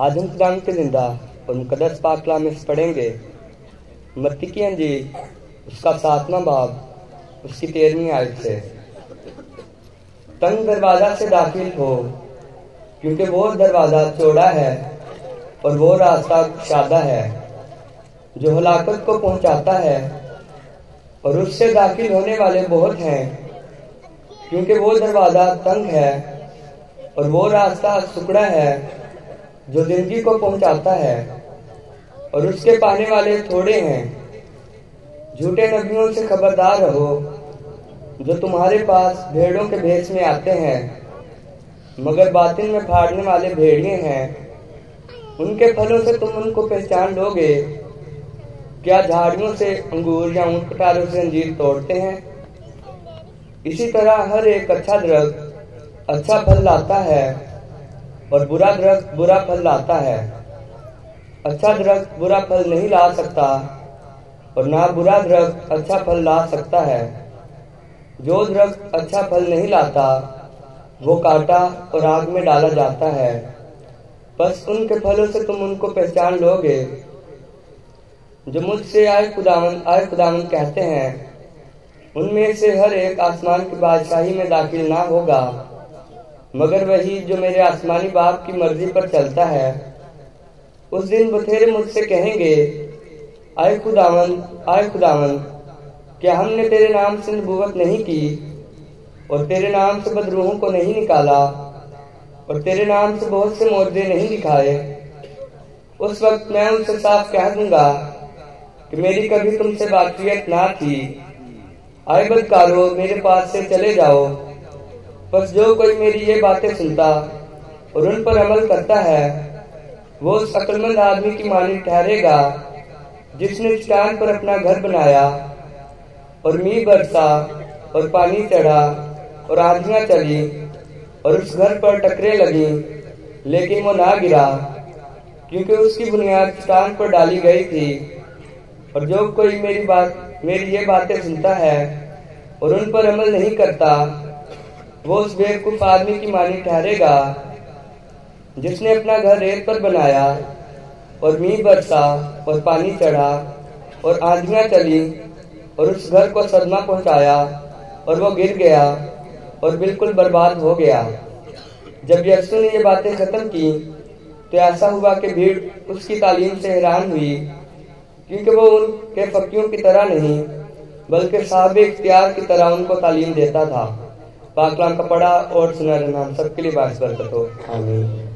आज हम खुदा के ज़िंदा और मुकदस पाकला में से पढ़ेंगे। मत्ती की अंजील उसका सातवां बाब, उसकी तेरहवीं आयत से। तंग दरवाज़ा से दाखिल हो, क्योंकि वो दरवाज़ा चौड़ा है और वो रास्ता शादा है, जो हलाकत को पहुंचाता है, और उससे दाखिल होने वाले बहुत हैं, क्योंकि वो दरवाज़ा तंग है और वो रास्ता सुकड़ा है जो ज़िंदगी को पहुंचाता है और उसके पाने वाले थोड़े हैं। झूठे नबियों से खबरदार रहो, जो तुम्हारे पास भेड़ों के भेष में आते हैं, मगर बातिन में फाड़ने वाले भेड़िए हैं। उनके फलों से तुम उनको पहचान लोगे। क्या झाड़ियों से अंगूर या ऊँट कटारों से अंजीर तोड़ते हैं? इसी तरह हर एक अच्छा दरख्त अच्छा फल लाता है। और बुरा दरख्त बुरा फल लाता है। अच्छा दरख्त बुरा फल नहीं ला सकता और ना बुरा दरख्त अच्छा फल ला सकता है। जो दरख्त अच्छा फल नहीं लाता, वो काटा और आग में डाला जाता है। बस उनके फलों से तुम उनको पहचान लोगे। जो मुझसे आए खुदावन आए खुदावन कहते हैं, उनमें से हर एक आसमान की बादशाही में दाखिल ना होगा। मगर वही जो मेरे आसमानी बाप की मर्ज़ी पर चलता है, उस दिन बथेरे मुझसे कहेंगे, आए खुदावन आए खुदावन, क्या हमने तेरे नाम से नबूवत नहीं की? और तेरे नाम से बदरूहों को नहीं निकाला? और तेरे नाम से बहुत से मुआवजे नहीं दिखाए? उस वक्त मैं उनसे साफ़ कह दूँगा कि मेरी कभी तुमसे बातचीत ना थी। आए बदकारो, मेरे पास से चले जाओ। बस जो कोई मेरी ये बातें सुनता और उन पर अमल करता है, वो उस अक्लमंद आदमी की मानी ठहरेगा, जिसने चट्टान पर अपना घर बनाया और मी बरसा और पानी चढ़ा और आंधियाँ चली और उस घर पर टकरे लगी, लेकिन वो ना गिरा, क्योंकि उसकी बुनियाद चट्टान पर डाली गई थी। और जो कोई मेरी बात, मेरी ये बातें सुनता है और उन पर अमल नहीं करता वो उस बेवकूफ़ आदमी की मानी ठहरेगा, जिसने अपना घर रेत पर बनाया और मीह बरसा और पानी चढ़ा और आंधियाँ चली और उस घर को सदमा पहुँचाया और वो गिर गया और बिल्कुल बर्बाद हो गया। जब यस्सु ने ये बातें खत्म की तो ऐसा हुआ कि भीड़ उसकी तालीम से हैरान हुई, क्योंकि वो उनके फकियों की तरह नहीं, बल्कि साहब इख्तियार की तरह उनको तालीम देता था। पाकलाम का पढ़ा और सुनहरे नाम सबके लिए बात बरकत हो। आमीन।